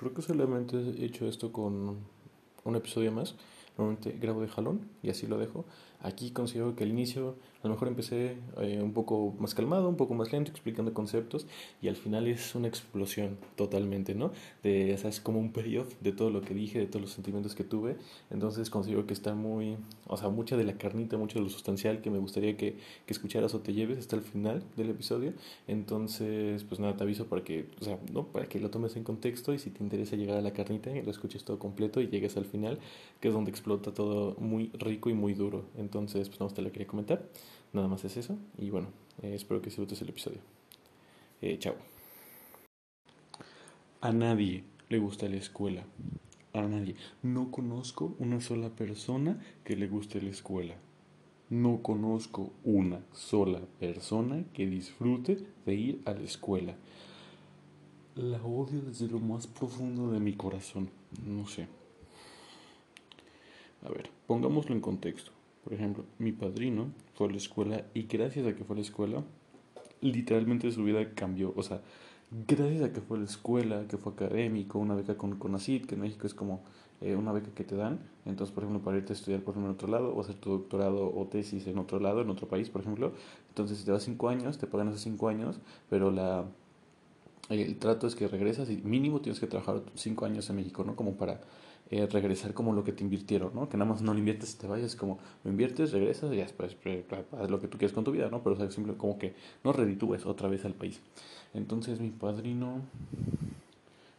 creo que solamente he hecho esto con un episodio más. Normalmente grabo de jalón y así lo dejo. Aquí considero que al inicio a lo mejor empecé eh, un poco más calmado, un poco más lento, explicando conceptos y al final es una explosión totalmente, ¿no? De, es como un payoff de todo lo que dije, de todos los sentimientos que tuve. Entonces considero que está muy, o sea, mucha de la carnita, mucho de lo sustancial que me gustaría que, que escucharas o te lleves hasta el final del episodio. Entonces, pues nada, te aviso para que, o sea, ¿no? Para que lo tomes en contexto y si te interesa llegar a la carnita, lo escuches todo completo y llegues al final, que es donde explota todo muy rico y muy duro. Entonces, pues no, te lo quería comentar. Nada más es eso. Y bueno, eh, espero que disfrutes el episodio. Eh, chao. A nadie le gusta la escuela. A nadie. No conozco una sola persona que le guste la escuela. No conozco una sola persona que disfrute de ir a la escuela. La odio desde lo más profundo de mi corazón. No sé. A ver, pongámoslo en contexto. Por ejemplo, mi padrino fue a la escuela y gracias a que fue a la escuela, literalmente su vida cambió. O sea, gracias a que fue a la escuela, que fue académico, una beca con CONACYT, que en México es como eh, una beca que te dan. Entonces, por ejemplo, para irte a estudiar, por ejemplo, en otro lado, o hacer tu doctorado o tesis en otro lado, en otro país, por ejemplo. Entonces, si te vas cinco años, te pagan esos cinco años, pero la el trato es que regresas y mínimo tienes que trabajar cinco años en México, ¿no? Como para eh, regresar como lo que te invirtieron, ¿no? Que nada más no lo inviertes y te vayas, como lo inviertes, regresas y después haz lo que tú quieres con tu vida, ¿no? Pero o sea, simple, como que no reditúes otra vez al país. Entonces mi padrino,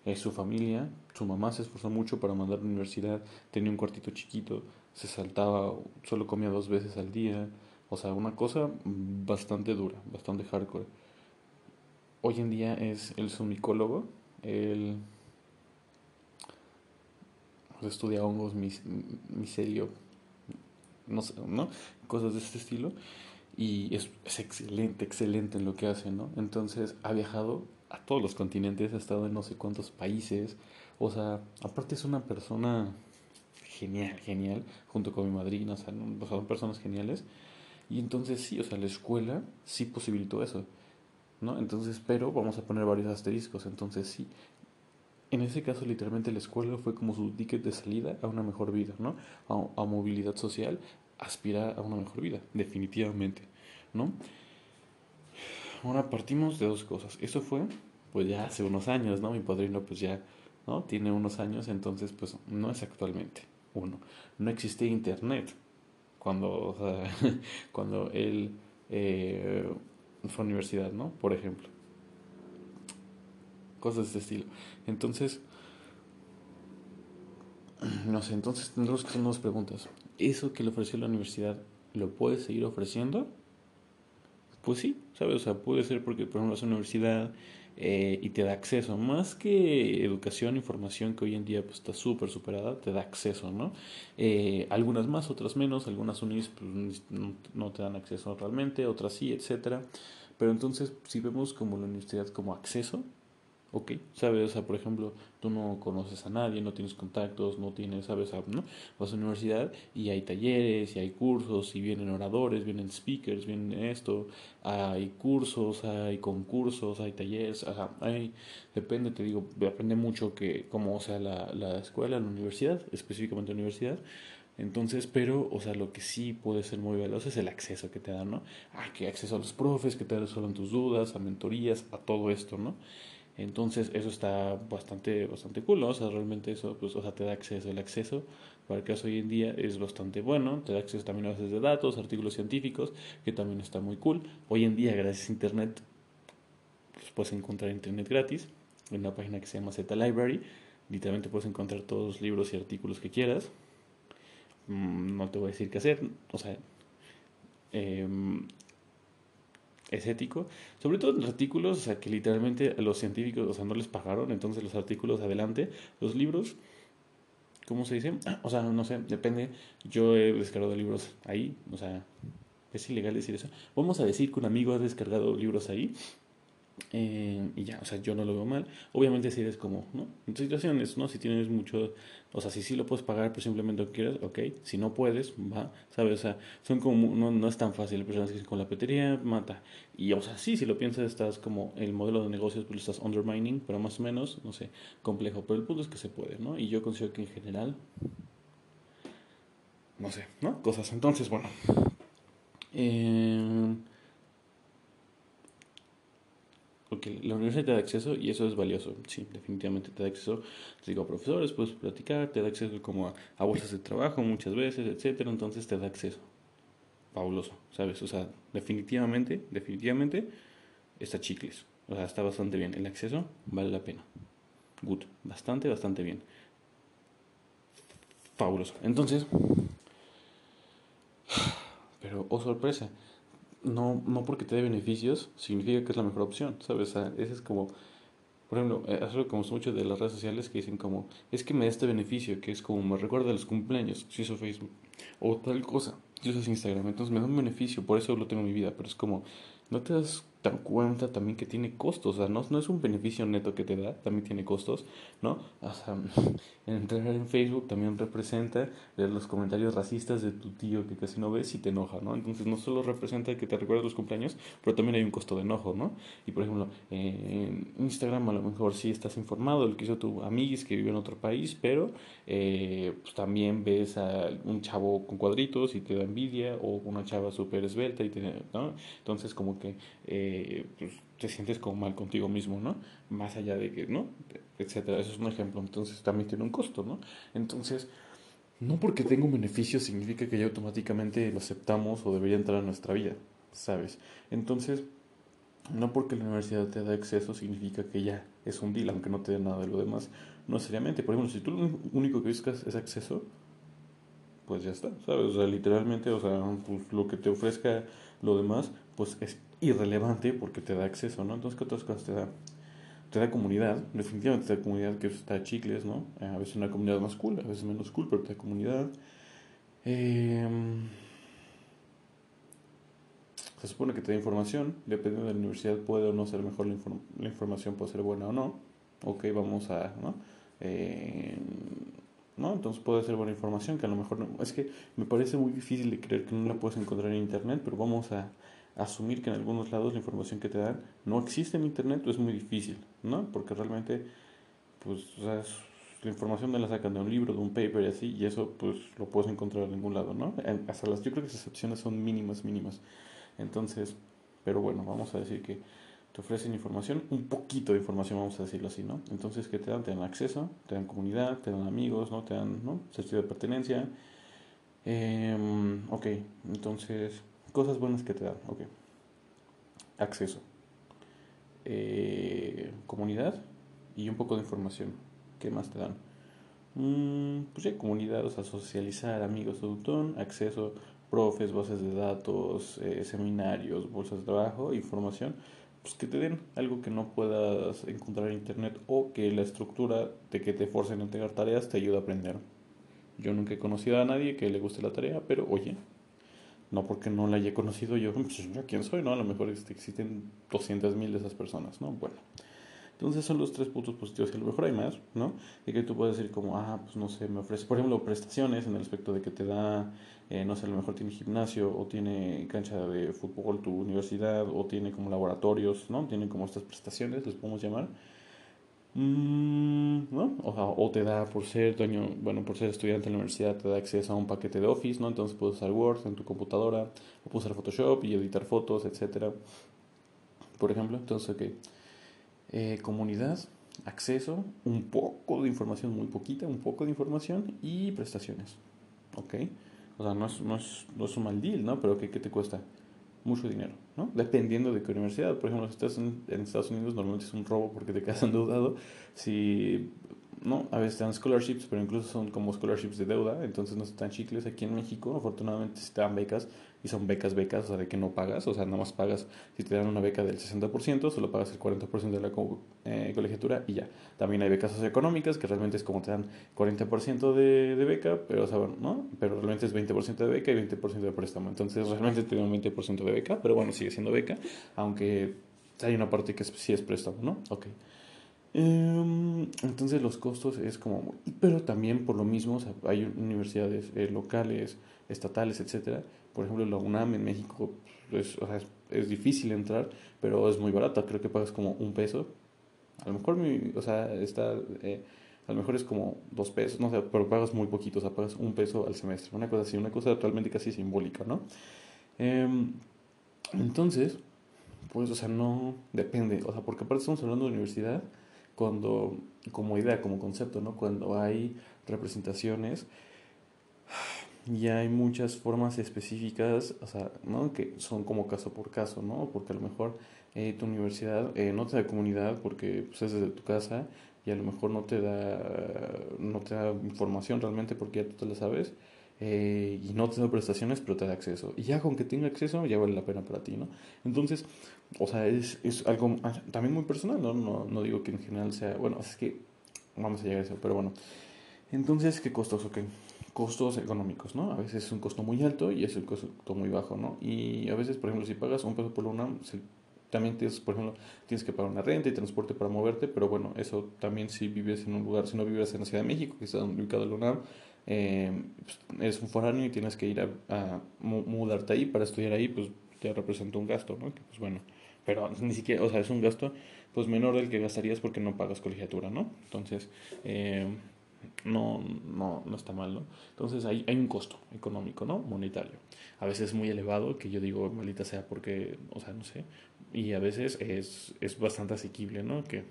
eh, su familia, su mamá se esforzó mucho para mandar a la universidad, tenía un cuartito chiquito, se saltaba, solo comía dos veces al día, o sea, una cosa bastante dura, bastante hardcore. Hoy en día es, él es un estudia hongos, micelio, no sé, ¿no? Cosas de este estilo. Y es, es, excelente, excelente en lo que hace, ¿no? Entonces ha viajado a todos los continentes, ha estado en no sé cuántos países. O sea, aparte es una persona genial, genial, junto con mi madrina, o sea, son personas geniales. Y entonces sí, o sea, la escuela sí posibilitó eso, ¿no? Entonces, pero vamos a poner varios asteriscos. Entonces sí, en ese caso, literalmente la escuela fue como su ticket de salida a una mejor vida, ¿no? A, movilidad social, aspirar a una mejor vida, definitivamente, ¿no? Ahora partimos de dos cosas. Eso fue, pues ya hace unos años, ¿no? Mi padrino, pues ya, ¿no? Tiene unos años, entonces, pues no es actualmente. Uno, no existe internet cuando, o sea, cuando él eh, fue a universidad, ¿no? Por ejemplo cosas de este estilo. Entonces, no sé, entonces tendremos que hacer preguntas. ¿Eso que le ofreció la universidad lo puede seguir ofreciendo? Pues sí, ¿sabes? O sea, puede ser porque, por ejemplo, es una universidad eh, y te da acceso, más que educación, información que hoy en día pues, está súper superada, te da acceso, ¿no? Eh, algunas más, otras menos, algunas unis pues, no, no, te dan acceso realmente, otras sí, etcétera. Pero entonces, si vemos como la universidad como acceso, ok, sabes, o sea, por ejemplo, tú no conoces a nadie, no tienes contactos, no tienes, sabes, ¿no? Vas a la universidad y hay talleres, y hay cursos, y vienen oradores, vienen speakers, vienen esto, hay cursos, hay concursos, hay talleres, ajá, hay, depende, te digo, depende mucho que, cómo sea la, la escuela, la universidad, específicamente la universidad, entonces, pero, o sea, lo que sí puede ser muy veloz es el acceso que te dan, ¿no? Ah, que acceso a los profes, que te resuelvan tus dudas, a mentorías, a todo esto, ¿no? Entonces eso está bastante, bastante cool. O sea, realmente eso, pues, o sea, te da acceso. El acceso, para el caso hoy en día, es bastante bueno. Te da acceso también a bases de datos, artículos científicos, que también está muy cool. Hoy en día, gracias a Internet, pues, puedes encontrar Internet gratis en una página que se llama Z Library. Literalmente puedes encontrar todos los libros y artículos que quieras. Mm, no te voy a decir qué hacer, o sea, eh, es ético, sobre todo en artículos, o sea, que literalmente los científicos, o sea, no les pagaron, entonces los artículos adelante, los libros, ¿cómo se dice? O sea, no sé, depende, yo he descargado libros ahí, o sea, es ilegal decir eso. Vamos a decir que un amigo ha descargado libros ahí, Eh, y ya, o sea, yo no lo veo mal. Obviamente si eres como, ¿no? En situaciones, ¿no? Si tienes mucho, o sea, si sí lo puedes pagar, pero simplemente no quieres, ok. Si no puedes, va, ¿sabes? O sea, son como, no, no es tan fácil. Personas que con la petería, mata. Y, o sea, sí, si lo piensas, estás como, el modelo de negocios, pues lo estás undermining, pero más o menos, no sé, complejo. Pero el punto es que se puede, ¿no? Y yo considero que en general, no sé, ¿no? Cosas. Entonces, bueno. Eh, porque la universidad te da acceso y eso es valioso, sí, definitivamente te da acceso, te digo, a profesores, puedes platicar, te da acceso como a, bolsas de trabajo muchas veces, etcétera, entonces te da acceso. Fabuloso, ¿sabes? O sea, definitivamente, definitivamente está chicles. O sea, está bastante bien. El acceso vale la pena. Good. Bastante, bastante bien. Fabuloso. Entonces, pero, oh sorpresa, no, no porque te dé beneficios significa que es la mejor opción, ¿sabes? O sea, ese es como, por ejemplo, es algo como mucho de las redes sociales que dicen como, es que me da este beneficio, que es como me recuerda los cumpleaños, si uso Facebook, o tal cosa, si uso Instagram, entonces me da un beneficio, por eso lo tengo en mi vida, pero es como, no te das dan cuenta también que tiene costos, o sea, no, es un beneficio neto que te da, también tiene costos, ¿no? O sea, entrar en Facebook también representa leer los comentarios racistas de tu tío que casi no ves y te enoja, ¿no? Entonces no solo representa que te recuerdas los cumpleaños, pero también hay un costo de enojo, ¿no? Y por ejemplo, en Instagram a lo mejor sí estás informado de lo que hizo tu amiguis que vive en otro país, pero eh, pues también ves a un chavo con cuadritos y te da envidia, o una chava súper esbelta y te, ¿no? Entonces como que... Eh, eh, pues, te sientes como mal contigo mismo, ¿no? Más allá de que, ¿no? Etcétera. Eso es un ejemplo. Entonces también tiene un costo, ¿no? Entonces, no porque tenga un beneficio significa que ya automáticamente lo aceptamos o debería entrar a nuestra vida, ¿sabes? Entonces, no porque la universidad te da acceso significa que ya es un deal, aunque no te dé nada de lo demás. No seriamente. Por ejemplo, si tú lo único que buscas es acceso, pues ya está, ¿sabes? O sea, literalmente, o sea, pues lo que te ofrezca lo demás, pues es irrelevante porque te da acceso, ¿no? Entonces, ¿qué otras cosas te da? Te da comunidad, definitivamente te da comunidad que está chicles, ¿no? Eh, a veces una comunidad más cool, a veces menos cool, pero te da comunidad. Em, se supone que te da información, dependiendo de la universidad puede o no ser mejor la, la información, puede ser buena o no. Ok, vamos a, ¿no? Eh, ¿no? Entonces puede ser buena información que a lo mejor no. Es que me parece muy difícil de creer que no la puedes encontrar en internet, pero vamos a, asumir que en algunos lados la información que te dan no existe en internet, es muy difícil, ¿no? Porque realmente, pues, la información de la sacan de un libro, de un paper y así, y eso, pues, lo puedes encontrar en ningún lado, ¿no? Hasta las, yo creo que esas opciones son mínimas, mínimas. Entonces, pero bueno, vamos a decir que te ofrecen información, un poquito de información, vamos a decirlo así, ¿no? Entonces, ¿qué te dan? Te dan acceso, te dan comunidad, te dan amigos, ¿no? Te dan, ¿no? Sentido de pertenencia. Eh, ok, entonces Cosas buenas que te dan, ok. Acceso. Eh, comunidad y un poco de información. ¿Qué más te dan? Mm, pues ya, comunidad, o sea, socializar, amigos de acceso, profes, bases de datos, eh, seminarios, bolsas de trabajo, información, pues que te den algo que no puedas encontrar en internet o que la estructura de que te forcen a entregar tareas te ayude a aprender. Yo nunca he conocido a nadie que le guste la tarea, pero oye, no porque no la haya conocido yo, pues yo quién soy, ¿no? A lo mejor este, existen 200 mil de esas personas, ¿no? Bueno, entonces son los tres puntos positivos y a lo mejor hay más, ¿no? De que tú puedes decir como, ah, pues no sé, me ofrece, por ejemplo, prestaciones en el aspecto de que te da, eh, no sé, a lo mejor tiene gimnasio o tiene cancha de fútbol tu universidad o tiene como laboratorios, ¿no? Tiene como estas prestaciones, les podemos llamar ¿no? O, o, te da por ser dueño, bueno, por ser estudiante en la universidad, te da acceso a un paquete de Office, ¿no? Entonces puedes usar Word en tu computadora, o puedes usar Photoshop y editar fotos, etcétera. Por ejemplo, entonces, ok. Eh, comunidad, acceso, un poco de información, muy poquita, un poco de información y prestaciones. ¿Ok? O sea, no es, no es, no es un mal deal, ¿no? Pero ¿qué, qué te cuesta? Mucho dinero, ¿no? Dependiendo de qué universidad. Por ejemplo, si estás en, Estados Unidos, normalmente es un robo porque te quedas endeudado. Si, ¿no? A veces te dan scholarships, pero incluso son como scholarships de deuda, entonces no están chicles. Aquí en México, afortunadamente, si te dan becas, y son becas, becas, o sea, de que no pagas, o sea, nada más pagas, si te dan una beca del 60%, solo pagas el 40% de la eh, colegiatura y ya. También hay becas socioeconómicas, que realmente es como te dan 40% de, de beca, pero, o sea, ¿no? Pero realmente es 20% de beca y 20% de préstamo. Entonces, realmente tiene un 20% de beca, pero bueno, sigue siendo beca, aunque hay una parte que sí es préstamo, ¿no? Ok. Em, entonces los costos es como... Pero también por lo mismo, hay universidades eh, locales, estatales, etcétera. Por ejemplo, la UNAM en México pues, o sea, es, difícil entrar, pero es muy barata. Creo que pagas como un peso. A lo mejor, mi, o sea, está... Eh, a lo mejor es como dos pesos, no sé, pero pagas muy poquito, o sea, pagas un peso al semestre, una cosa así, una cosa realmente casi simbólica, ¿no? Em, entonces, pues, o sea, no depende, o sea, porque aparte estamos hablando de universidad cuando, como idea, como concepto, ¿no? Cuando hay representaciones y hay muchas formas específicas, o sea, ¿no? Que son como caso por caso, ¿no? Porque a lo mejor eh, tu universidad eh, no te da comunidad porque pues, es desde tu casa y a lo mejor no te da, no te da información realmente porque ya tú te la sabes eh, y no te da prestaciones, pero te da acceso. Y ya con que tenga acceso, ya vale la pena para ti, ¿no? Entonces, o sea, es, es algo también muy personal, ¿no? ¿no? No digo que en general sea, bueno, es que vamos a llegar a eso, pero bueno. Entonces, ¿qué costos? Ok, costos económicos, ¿no? A veces es un costo muy alto y es un costo muy bajo, ¿no? Y a veces, por ejemplo, si pagas un peso por la UNAM, también tienes, por ejemplo, tienes que pagar una renta y transporte para moverte, pero bueno, eso también si vives en un lugar, si no vives en la Ciudad de México, que está ubicado el UNAM, eh, pues, eres un foráneo y tienes que ir a, mudarte ahí para estudiar ahí, pues te representa un gasto, ¿no? Que, pues bueno, pero ni siquiera, o sea, es un gasto pues menor del que gastarías porque no pagas colegiatura, ¿no? Entonces, eh, no, no, no está mal, ¿no? Entonces hay, hay un costo económico, ¿no? Monetario. A veces es muy elevado, que yo digo, maldita sea, porque, o sea, no sé. Y a veces es, es bastante asequible, ¿no? Que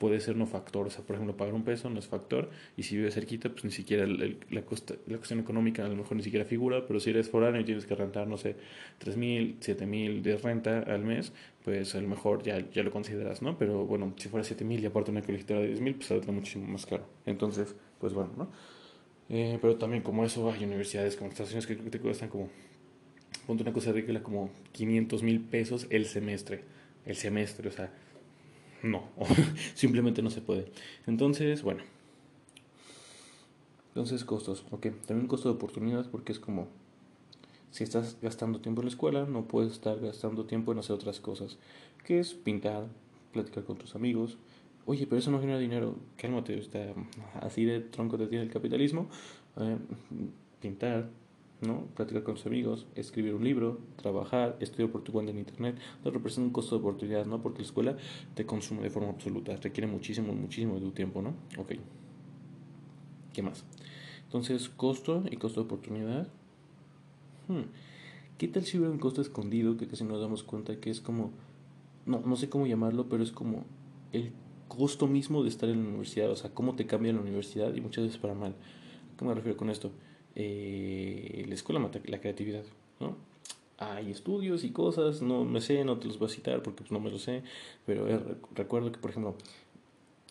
puede ser no factor. O sea, por ejemplo, pagar un peso no es factor. Y si vives cerquita, pues ni siquiera la, costa, la cuestión económica a lo mejor ni siquiera figura. Pero si eres foráneo y tienes que rentar, no sé, tres mil, siete mil de renta al mes, pues a lo mejor ya, ya lo consideras, ¿no? Pero bueno, si fuera siete mil y aparte una colegiatura de diez mil, pues saldrá muchísimo más caro. Entonces, pues bueno, ¿no? Eh, pero también como eso hay universidades como Estados Unidos que te cuestan como, ponte una cosa ridícula, como 500 mil pesos el semestre. El semestre, o sea, no, simplemente no se puede. Entonces, bueno. Entonces, costos, ok. También costo de oportunidad porque es como, si estás gastando tiempo en la escuela, no puedes estar gastando tiempo en hacer otras cosas, que es pintar, platicar con tus amigos. Oye, pero eso no genera dinero. Cálmate, está así de tronco te tiene el capitalismo. Eh, pintar, ¿no? Platicar con tus amigos, escribir un libro, trabajar, estudiar por tu cuenta en internet, no representa un costo de oportunidad, ¿no? Porque la escuela te consume de forma absoluta, requiere muchísimo, muchísimo de tu tiempo, ¿no? Ok. ¿Qué más? Entonces, costo y costo de oportunidad. Hmm. ¿Qué tal si hubiera un costo escondido que casi no nos damos cuenta que es como, no, no sé cómo llamarlo, pero es como el costo mismo de estar en la universidad, o sea, cómo te cambia la universidad y muchas veces para mal. ¿A qué me refiero con esto? Eh, la escuela mata la creatividad, ¿no? Hay estudios y cosas, no me sé, no te los voy a citar porque pues, no me lo sé, pero recuerdo que, por ejemplo,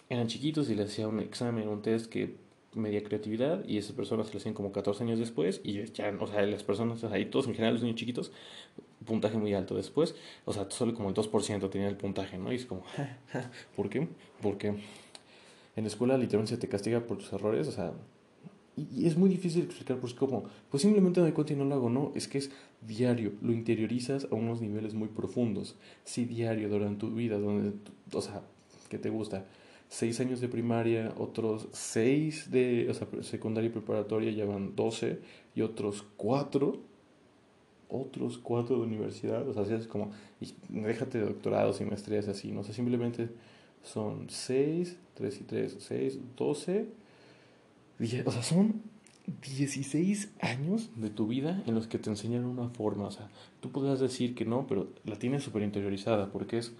eran chiquitos y les hacía un examen, un test que media creatividad y esas personas se lo hacían como 14 años después y ya, o sea, las personas, ahí todos en general los niños chiquitos, puntaje muy alto después, o sea, solo como el 2% tenía el puntaje, ¿no? Y es como, ¿por qué? Porque en la escuela literalmente se te castiga por tus errores, o sea, y, es muy difícil explicar, pues como, pues simplemente me doy cuenta y no lo hago, no, es que es diario, lo interiorizas a unos niveles muy profundos, sí diario durante tu vida, donde, o sea, ¿qué te gusta? Seis años de primaria, otros seis de, o sea, secundaria y preparatoria ya van doce, y otros cuatro, otros cuatro de universidad, o sea, es como, déjate de doctorados y maestrías así, no sé, simplemente son seis, tres y tres, seis, doce, o sea, son 16 años de tu vida en los que te enseñan una forma. O sea, tú podrás decir que no, pero la tienes súper interiorizada porque es,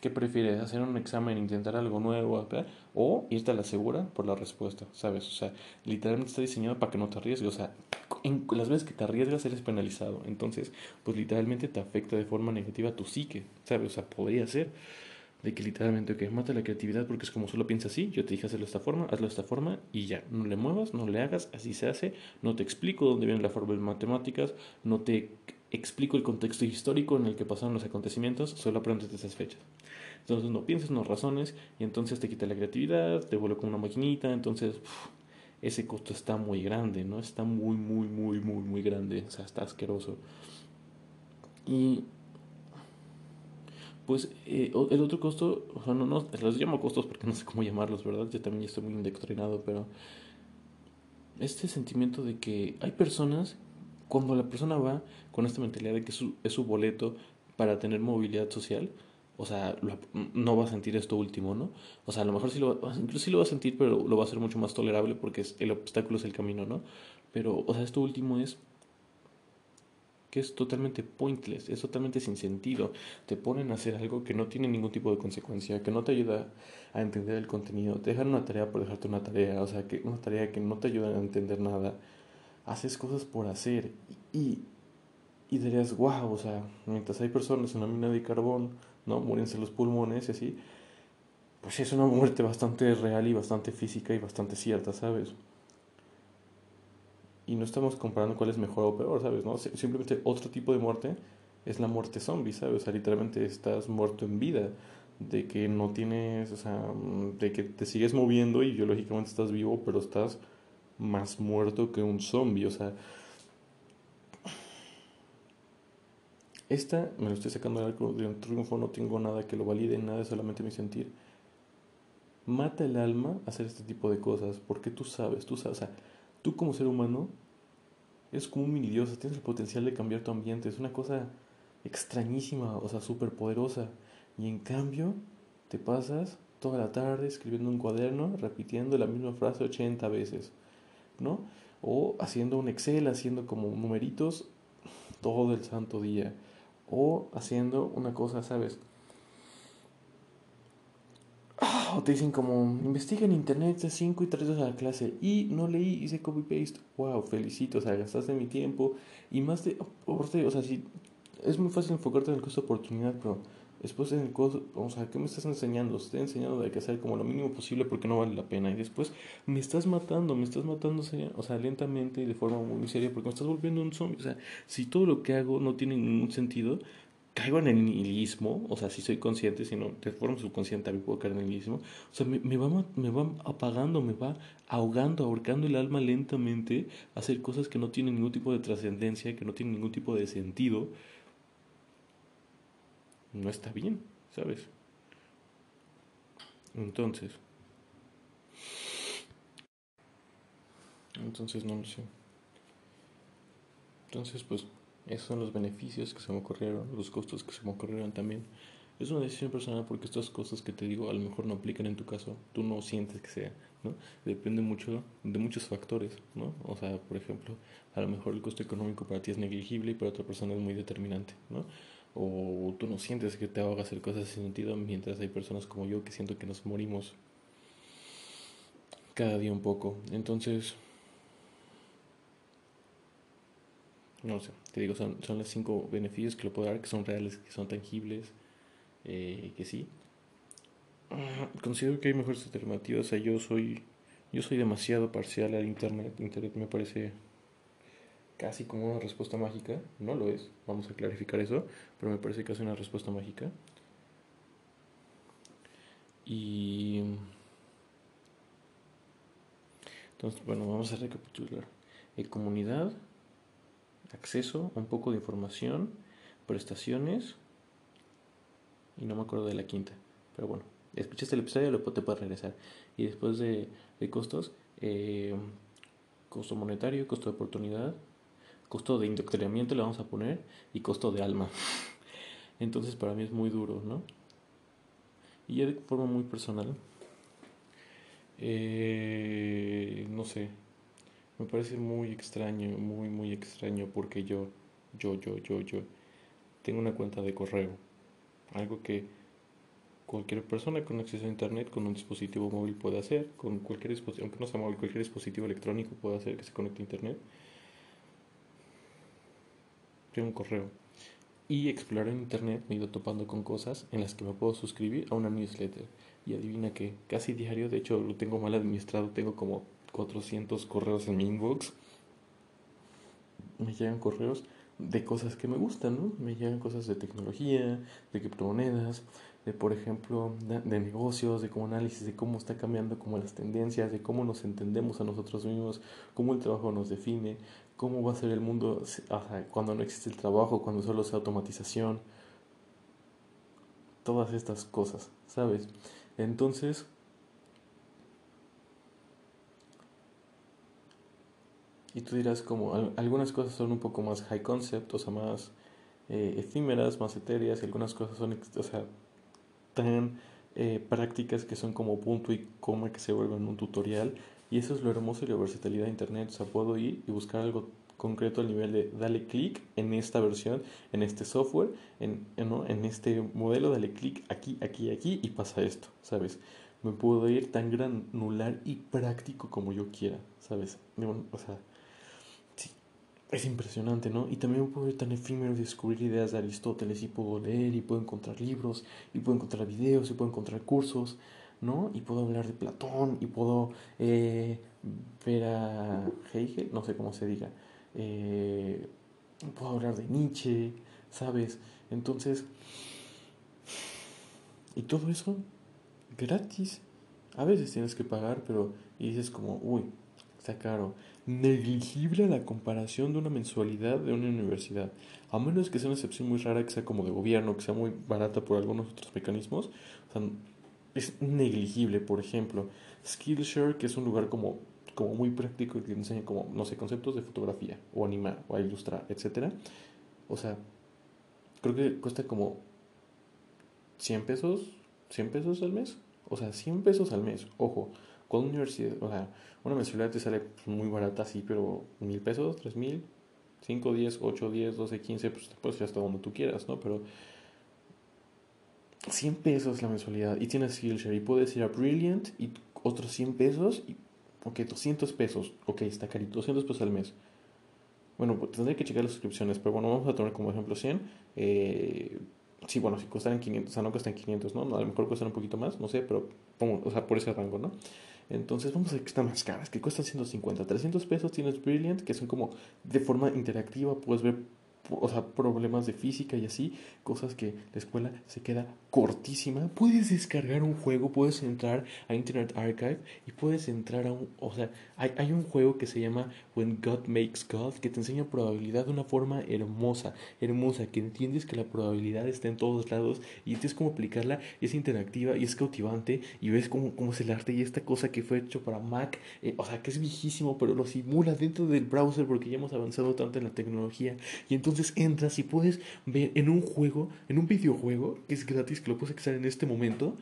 ¿qué prefieres? ¿Hacer un examen, intentar algo nuevo o irte a la segura por la respuesta? ¿Sabes? O sea, literalmente está diseñado para que no te arriesgues. O sea, en las veces que te arriesgas eres penalizado. Entonces, pues literalmente te afecta de forma negativa tu psique. ¿Sabes? O sea, podría ser de que literalmente, ok, mata la creatividad porque es como solo piensa así, yo te dije hacerlo esta forma, hazlo esta forma y ya, no le muevas, no le hagas, así se hace, no te explico dónde viene la forma de matemáticas, no te explico el contexto histórico en el que pasaron los acontecimientos, solo aprendes de esas fechas. Entonces no piensas, no razones y entonces te quita la creatividad, te vuelve como una maquinita, entonces ese costo está muy grande, ¿no? Está muy, muy, muy, muy, muy grande, o sea, está asqueroso. Y Pues eh, el otro costo, o sea, no, no, los llamo costos porque no sé cómo llamarlos, ¿verdad? Yo también estoy muy indoctrinado, pero este sentimiento de que hay personas, cuando la persona va con esta mentalidad de que es su, es su boleto para tener movilidad social, o sea, no va a sentir esto último, ¿no? O sea, a lo mejor sí lo va, incluso sí lo va a sentir, pero lo va a hacer mucho más tolerable porque el obstáculo es el camino, ¿no? Pero, o sea, esto último es que es totalmente pointless, es totalmente sin sentido. Te ponen a hacer algo que no tiene ningún tipo de consecuencia, que no te ayuda a entender el contenido. Te dejan una tarea por dejarte una tarea, o sea, que una tarea que no te ayuda a entender nada. Haces cosas por hacer y, y dirías, wow, o sea, mientras hay personas en la mina de carbón, ¿no? Muérense los pulmones y así. Pues es una muerte bastante real y bastante física y bastante cierta, ¿sabes? Y no estamos comparando cuál es mejor o peor, ¿sabes? ¿no? Simplemente otro tipo de muerte es la muerte zombie, ¿sabes? O sea, literalmente estás muerto en vida, de que no tienes, o sea, de que te sigues moviendo y biológicamente estás vivo, pero estás más muerto que un zombie, o sea... Esta me lo estoy sacando de un triunfo, no tengo nada que lo valide, nada, es solamente mi sentir. Mata el alma hacer este tipo de cosas, porque tú sabes, tú sabes, o sea, tú como ser humano es como un mini dios, tienes el potencial de cambiar tu ambiente, es una cosa extrañísima, o sea, súper poderosa. Y en cambio, te pasas toda la tarde escribiendo un cuaderno, repitiendo la misma frase 80 veces, ¿no? O haciendo un Excel, haciendo como numeritos todo el santo día. O haciendo una cosa, ¿sabes? Te dicen como, investiga en internet de 5 y 3 a la clase. Y no leí, hice copy-paste. Wow, felicito, o sea, gastaste mi tiempo. Y más de, o sea, es muy fácil enfocarte en el costo de oportunidad, pero después en el costo, o sea, ¿qué me estás enseñando? Estoy enseñando de que hacer como lo mínimo posible porque no vale la pena. Y después me estás matando, me estás matando, o sea, lentamente y de forma muy seria porque me estás volviendo un zombie. O sea, si todo lo que hago no tiene ningún sentido, caigo en el nihilismo, o sea, si soy consciente, si no, de forma subconsciente también puedo caer en el nihilismo, o sea, me, me, va, me va apagando, me va ahogando, ahorcando el alma lentamente hacer cosas que no tienen ningún tipo de trascendencia, que no tienen ningún tipo de sentido. No está bien, ¿sabes? Entonces, entonces no lo sé. Entonces, pues esos son los beneficios que se me ocurrieron, los costos que se me ocurrieron también. Es una decisión personal porque estas cosas que te digo a lo mejor no aplican en tu caso, tú no sientes que sea, ¿no? Depende mucho de muchos factores, ¿no? O sea, por ejemplo, a lo mejor el costo económico para ti es negligible y para otra persona es muy determinante, ¿no? O tú no sientes que te haga hacer cosas sin sentido mientras hay personas como yo que siento que nos morimos cada día un poco. Entonces, no sé, te digo, son, son los cinco beneficios que lo puedo dar, que son reales, que son tangibles, eh, que sí. Considero que hay mejores alternativas, o sea, yo soy, yo soy demasiado parcial al Internet, Internet me parece casi como una respuesta mágica, no lo es, vamos a clarificar eso, pero me parece casi una respuesta mágica. Y... Entonces, bueno, vamos a recapitular. En comunidad, acceso un poco de información, prestaciones y no me acuerdo de la quinta. Pero bueno, escuchaste el episodio, lo te puedes regresar. Y después de, de costos, eh, costo monetario, costo de oportunidad, costo de indoctrinamiento le vamos a poner y costo de alma. Entonces para mí es muy duro, ¿no? Y ya de forma muy personal, eh, no sé, me parece muy extraño, muy, muy extraño porque yo, yo, yo, yo, yo, tengo una cuenta de correo. Algo que cualquier persona con acceso a internet con un dispositivo móvil puede hacer, con cualquier dispositivo, aunque no sea móvil, cualquier dispositivo electrónico puede hacer que se conecte a internet. Tengo un correo. Y explorar en internet me he ido topando con cosas en las que me puedo suscribir a una newsletter. Y adivina que casi diario, de hecho lo tengo mal administrado, tengo como 400 correos en mi inbox. Me llegan correos de cosas que me gustan, ¿no? Me llegan cosas de tecnología, de criptomonedas, de por ejemplo, de, negocios, de como análisis de cómo está cambiando como las tendencias, de cómo nos entendemos a nosotros mismos, cómo el trabajo nos define, cómo va a ser el mundo cuando no existe el trabajo, cuando solo sea automatización. todas estas cosas, ¿sabes? Entonces, y tú dirás como algunas cosas son un poco más high concept, o sea, más eh, efímeras, más etéreas, y algunas cosas son, o sea, tan eh, prácticas que son como punto y coma que se vuelven un tutorial. Y eso es lo hermoso y la versatilidad de Internet. O sea, puedo ir y buscar algo concreto al nivel de dale clic en esta versión, en este software, en, en, este modelo, dale clic aquí, aquí, aquí y pasa esto, ¿sabes? Me puedo ir tan granular y práctico como yo quiera, ¿sabes? O sea, es impresionante, ¿no? Y también puedo ir tan efímero y descubrir ideas de Aristóteles y puedo leer y puedo encontrar libros y puedo encontrar videos y puedo encontrar cursos, ¿no? Y puedo hablar de Platón y puedo eh, ver a Hegel, no sé cómo se diga, eh, puedo hablar de Nietzsche, ¿sabes? Entonces, y todo eso gratis. A veces tienes que pagar, pero y dices como, uy, está caro negligible a la comparación de una mensualidad de una universidad. A menos que sea una excepción muy rara, que sea como de gobierno, que sea muy barata por algunos otros mecanismos. Es negligible, por ejemplo. Skillshare, que es un lugar como, como muy práctico y que enseña como, no sé, conceptos de fotografía, o animar, o ilustrar, etc. O sea, creo que cuesta como 100 pesos, 100 pesos al mes. O sea, 100 pesos al mes, ojo. Con universidad, o sea, una mensualidad te sale muy barata, sí, pero mil pesos, tres mil, cinco, diez, ocho, diez, doce, quince, pues puedes ir hasta donde tú quieras, ¿no? Pero 100 pesos la mensualidad y tienes Skillshare y puedes ir a Brilliant y otros 100 pesos y, ok, 200 pesos, ok, está carito, 200 pesos al mes. Bueno, pues tendré que checar las suscripciones, pero bueno, vamos a tomar como ejemplo 100. Eh, sí, bueno, si costaran 500, o sea, no cuestan 500, ¿no? A lo mejor cuestan un poquito más, no sé, pero o sea, por ese rango, ¿no? Entonces vamos a ver que están más caras, que cuestan 150, 300 pesos tienes Brilliant, que son como de forma interactiva, puedes ver o sea, problemas de física y así, cosas que la escuela se queda cortísima. Puedes descargar un juego, puedes entrar a Internet Archive y puedes entrar a un, o sea, hay, hay un juego que se llama When God Makes God que te enseña probabilidad de una forma hermosa, hermosa, que entiendes que la probabilidad está en todos lados y entiendes cómo aplicarla, es interactiva y es cautivante y ves cómo, cómo es el arte y esta cosa que fue hecho para Mac, eh, o sea, que es viejísimo, pero lo simula dentro del browser porque ya hemos avanzado tanto en la tecnología y entonces entonces entras y puedes ver en un juego, en un videojuego que es gratis, que lo puedes acceder en este momento.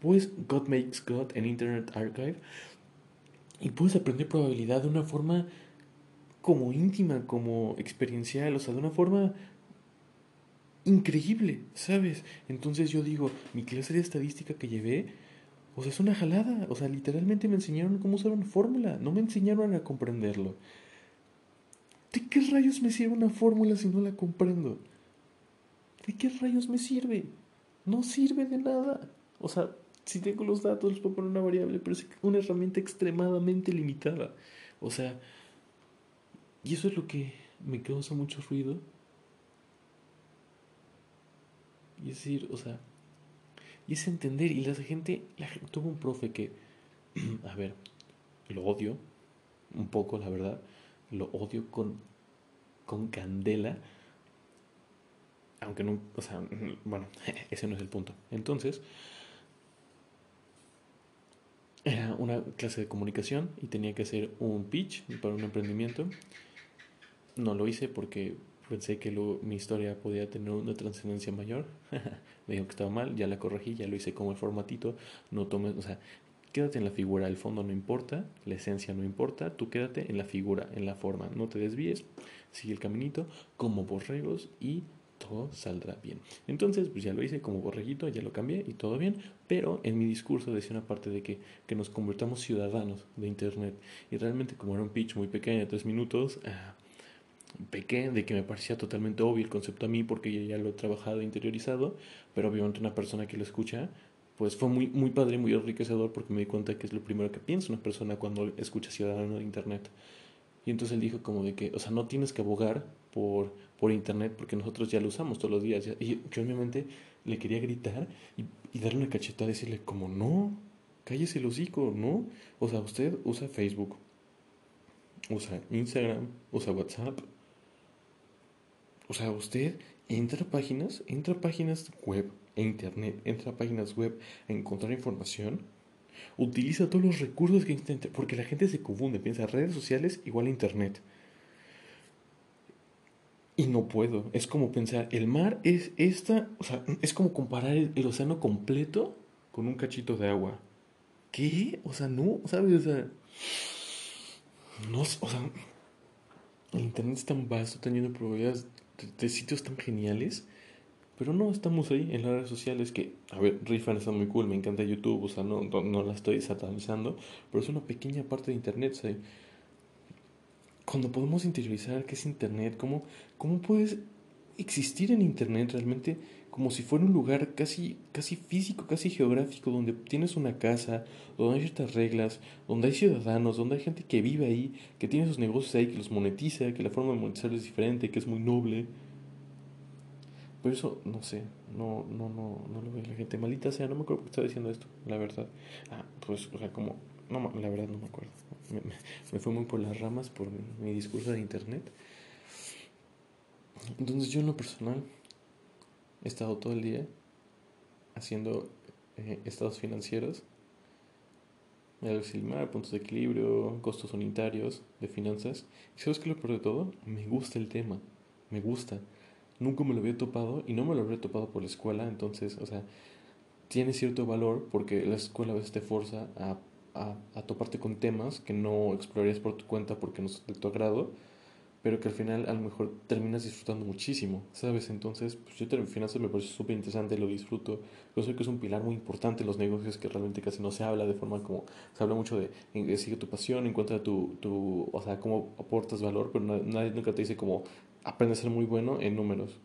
Pues God Makes God en Internet Archive. Y puedes aprender probabilidad de una forma como íntima, como experiencial, o sea, de una forma increíble, ¿sabes? Entonces yo digo, mi clase de estadística que llevé, o sea, es una jalada, o sea, literalmente me enseñaron cómo usar una fórmula, no me enseñaron a comprenderlo. ¿De qué rayos me sirve una fórmula si no la comprendo? ¿De qué rayos me sirve? No sirve de nada. O sea, si tengo los datos, les puedo poner una variable, pero es una herramienta extremadamente limitada. O sea, y eso es lo que me causa mucho ruido. Y es decir, o sea, y es entender. Y la gente, la tuvo un profe que, a ver, lo odio un poco, la verdad lo odio con, con candela. Aunque no, o sea, bueno, ese no es el punto. Entonces, era una clase de comunicación y tenía que hacer un pitch para un emprendimiento. No lo hice porque pensé que mi historia podía tener una trascendencia mayor. Me dijo que estaba mal, ya la corregí, ya lo hice como el formatito. No tomes, o sea, Quédate en la figura, el fondo no importa, la esencia no importa, tú quédate en la figura, en la forma, no te desvíes, sigue el caminito como borregos y todo saldrá bien. Entonces, pues ya lo hice como borreguito, ya lo cambié y todo bien, pero en mi discurso decía una parte de que, que nos convertamos ciudadanos de Internet. Y realmente como era un pitch muy pequeño, de tres minutos, ah, pequé de que me parecía totalmente obvio el concepto a mí porque ya lo he trabajado interiorizado, pero obviamente una persona que lo escucha pues fue muy, muy padre, muy enriquecedor porque me di cuenta que es lo primero que piensa una persona cuando escucha Ciudadano de Internet. Y entonces él dijo como de que, o sea, no tienes que abogar por, por Internet porque nosotros ya lo usamos todos los días. Y yo obviamente le quería gritar y, y darle una cachetada y decirle como, no, cállese el hocico, ¿no? O sea, usted usa Facebook, usa Instagram, usa WhatsApp. O sea, usted entra a páginas, entra a páginas web e internet, entra a páginas web a encontrar información, utiliza todos los recursos que intenta, porque la gente se confunde, piensa redes sociales igual a internet. Y no puedo. Es como pensar, el mar es esta, o sea, es como comparar el, océano completo con un cachito de agua. ¿Qué? O sea, no, ¿sabes? O sea, no, o sea, el internet es tan vasto, de probabilidades de, sitios tan geniales, pero no estamos ahí en las redes sociales que, a ver, Rifan está muy cool, me encanta YouTube, o sea, no, no, la estoy satanizando, pero es una pequeña parte de internet, cuando podemos interiorizar qué es Internet, cómo, cómo puedes existir en Internet realmente como si fuera un lugar casi, casi físico, casi geográfico, donde tienes una casa, donde hay ciertas reglas, donde hay ciudadanos, donde hay gente que vive ahí, que tiene sus negocios ahí, que los monetiza, que la forma de monetizar es diferente, que es muy noble. Pero eso, no sé, no, no, no, no lo ve la gente. Malita sea, no me acuerdo por qué estaba diciendo esto, la verdad. Ah, pues, o sea, como, no, la verdad no me acuerdo me, fue muy por las ramas por mi, discurso de internet. Entonces yo en lo personal he estado todo el día haciendo eh, estados financieros, auxiliar, puntos de equilibrio, costos unitarios de finanzas. Y sabes que lo peor de todo, me gusta el tema, me gusta. Nunca me lo había topado y no me lo había topado por la escuela, entonces, o sea, tiene cierto valor porque la escuela a veces te forza a a, toparte con temas que no explorarías por tu cuenta porque no son de tu agrado, pero que al final a lo mejor terminas disfrutando muchísimo, ¿sabes? Entonces, pues yo en finanzas me parece súper interesante, lo disfruto. Yo sé que es un pilar muy importante en los negocios que realmente casi no se habla de forma como, se habla mucho de, sigue tu pasión, encuentra tu, tu, o sea, cómo aportas valor, pero nadie nunca te dice como, aprende a ser muy bueno en números.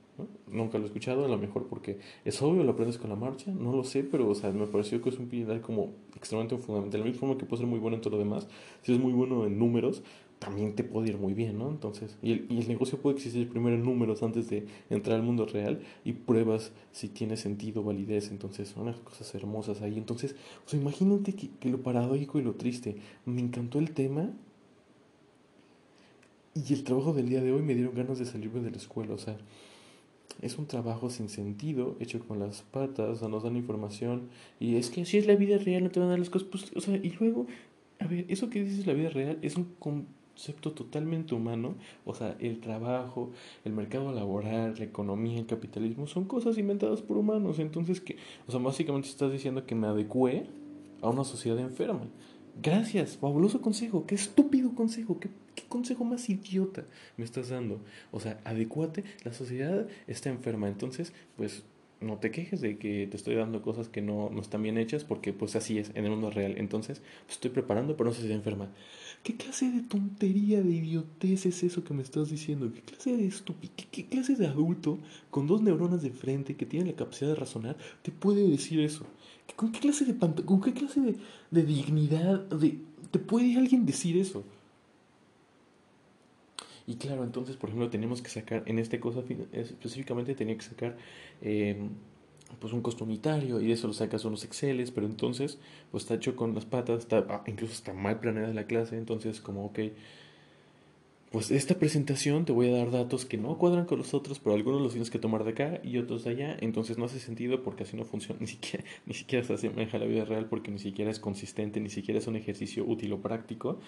Nunca lo he escuchado, a lo mejor porque es obvio, lo aprendes con la marcha, no lo sé, pero o sea, me pareció que es un pilar como extremadamente fundamental. De la misma forma que puede ser muy bueno en todo lo demás, si es muy bueno en números, también te puede ir muy bien, ¿no? Entonces, y el, y el negocio puede existir primero en números antes de entrar al mundo real y pruebas si tiene sentido, validez, entonces son unas cosas hermosas ahí. Entonces, o sea, imagínate que, que lo paradójico y lo triste, me encantó el tema y el trabajo del día de hoy me dieron ganas de salirme de la escuela, o sea, es un trabajo sin sentido, hecho con las patas, o sea, nos dan información y es que si es la vida real no te van a dar las cosas, pues, o sea, y luego, a ver, eso que dices la vida real es un concepto totalmente humano, o sea, el trabajo, el mercado laboral, la economía, el capitalismo, son cosas inventadas por humanos, entonces que, o sea, básicamente estás diciendo que me adecué a una sociedad enferma. Gracias, fabuloso consejo, qué estúpido consejo, qué, qué, consejo más idiota me estás dando. O sea, adecuate, la sociedad está enferma, entonces, pues no te quejes de que te estoy dando cosas que no, no están bien hechas, porque pues así es en el mundo real. Entonces, estoy preparando, pero no está enferma. ¿Qué clase de tontería, de idiotez es eso que me estás diciendo? ¿Qué clase de estúpido, qué clase de adulto con dos neuronas de frente que tiene la capacidad de razonar te puede decir eso? ¿Con qué clase de, con qué clase de, de dignidad de, te puede alguien decir eso? Y claro, entonces, por ejemplo, tenemos que sacar, en esta cosa específicamente tenía que sacar em, pues un costo unitario y de eso lo sacas unos Exceles, pero entonces pues está hecho con las patas, está, ah, incluso está mal planeada la clase, entonces como, ok, pues esta presentación te voy a dar datos que no cuadran con los otros, pero algunos los tienes que tomar de acá y otros de allá, entonces no hace sentido porque así no funciona, ni siquiera, ni siquiera se asemeja a la vida real porque ni siquiera es consistente, ni siquiera es un ejercicio útil o práctico.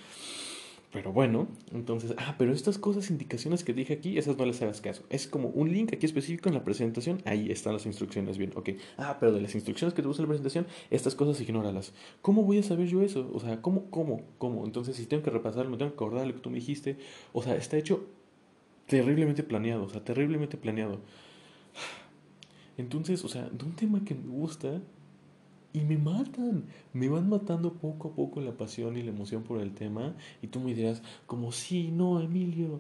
Pero bueno, entonces, ah, pero estas cosas, indicaciones que dije aquí, esas no les hagas caso. Es como un link aquí específico en la presentación, ahí están las instrucciones, bien, ok. Ah, pero de las instrucciones que te puse en la presentación, estas cosas ignóralas. ¿Cómo voy a saber yo eso? O sea, ¿cómo, cómo, cómo? Entonces, si tengo que repasar, me tengo que acordar lo que tú me dijiste. O sea, está hecho terriblemente planeado, o sea, terriblemente planeado. Entonces, o sea, de un tema que me gusta, y me matan, me van matando poco a poco la pasión y la emoción por el tema y tú me dirás como sí, no, Emilio,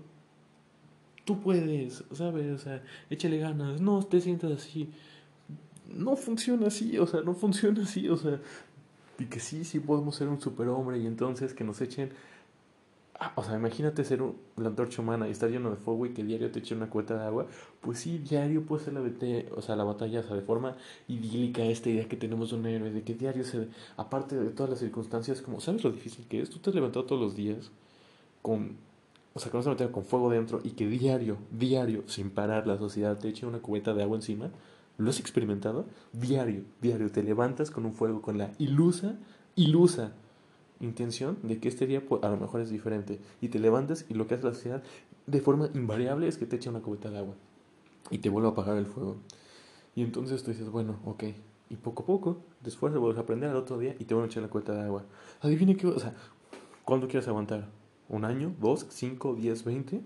tú puedes, ¿sabes? O sea, échale ganas, no te sientas así. No funciona así, o sea, no funciona así, o sea, y que sí, sí podemos ser un superhombre y entonces que nos echen Ah, o sea, imagínate ser un, la antorcha humana y estar lleno de fuego y que diario te eche una cueta de agua. Pues sí, diario puede ser la, o sea, la batalla, o sea, de forma idílica esta idea que tenemos de un héroe, de que diario se, aparte de todas las circunstancias, como, ¿sabes lo difícil que es? Tú te has levantado todos los días con, o sea, con esa con fuego dentro y que diario, diario, sin parar, la sociedad te eche una cubeta de agua encima. ¿Lo has experimentado? Diario, diario, te levantas con un fuego, con la ilusa, ilusa intención de que este día pues, a lo mejor es diferente. Y te levantas y lo que hace la sociedad de forma invariable es que te echa una cubeta de agua y te vuelve a apagar el fuego. Y entonces tú dices, bueno, ok. Y poco a poco, después de vuelves a aprender al otro día y te vuelven a echar la cubeta de agua. Adivine qué, o sea, ¿cuándo quieres aguantar? ¿Un año? ¿Dos? ¿Cinco? ¿Diez? ¿Veinte?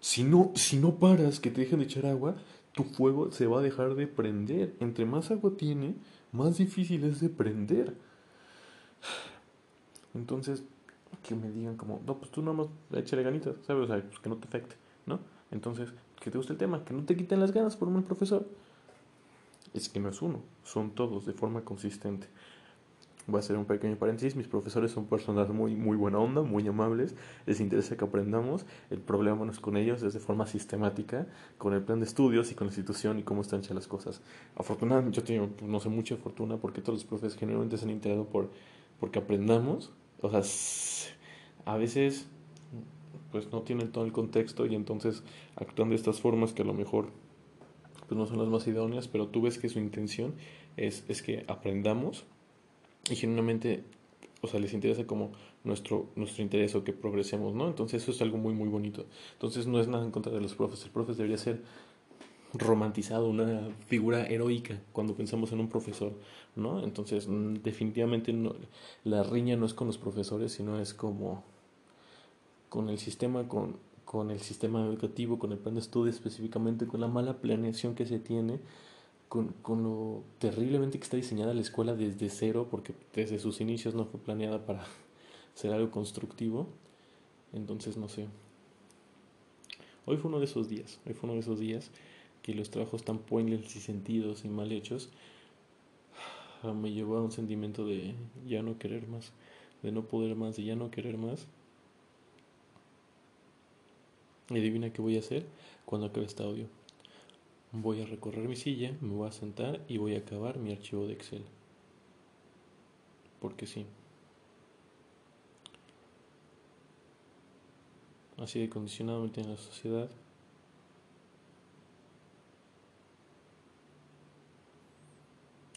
Si no, si no paras que te dejen de echar agua, tu fuego se va a dejar de prender. Entre más agua tiene, más difícil es de prender. Entonces, que me digan como, no, pues tú nomás échale ganitas, ¿sabes? O sea, pues que no te afecte, ¿no? Entonces, que te guste el tema, que no te quiten las ganas por un profesor. Es que no es uno, son todos de forma consistente. Voy a hacer un pequeño paréntesis. Mis profesores son personas muy, muy buena onda, muy amables. Les interesa que aprendamos. El problema no es con ellos, es de forma sistemática, con el plan de estudios y con la institución y cómo están hechas las cosas. Afortunadamente, yo tengo, no sé, mucha fortuna porque todos los profes generalmente se han interesado por porque aprendamos. O sea, a veces pues no tienen todo el contexto y entonces actúan de estas formas que a lo mejor pues no son las más idóneas, pero tú ves que su intención es, es que aprendamos y genuinamente, o sea, les interesa como nuestro, nuestro interés o que progresemos, ¿no? Entonces eso es algo muy, muy bonito. Entonces no es nada en contra de los profes, el profes debería ser romantizado, una figura heroica cuando pensamos en un profesor, ¿no? Entonces, mm, definitivamente no, la riña no es con los profesores, sino es como con el sistema, con, con el sistema educativo, con el plan de estudio específicamente, con la mala planeación que se tiene, con, con lo terriblemente que está diseñada la escuela desde cero, porque desde sus inicios no fue planeada para ser algo constructivo. Entonces, no sé. Hoy fue uno de esos días, hoy fue uno de esos días que los trabajos tan pointless y sentidos y mal hechos me llevó a un sentimiento de ya no querer más, de no poder más, de ya no querer más. Y adivina qué voy a hacer cuando acabe este audio. Voy a recorrer mi silla, me voy a sentar y voy a acabar mi archivo de Excel. Porque sí. Así de condicionado me tiene la sociedad.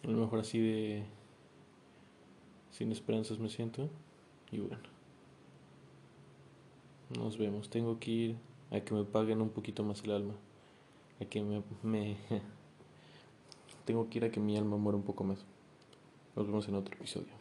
A lo mejor así de sin esperanzas me siento. Y bueno. Nos vemos. Tengo que ir a que me paguen un poquito más el alma. A que me, me tengo que ir a que mi alma muera un poco más. Nos vemos en otro episodio.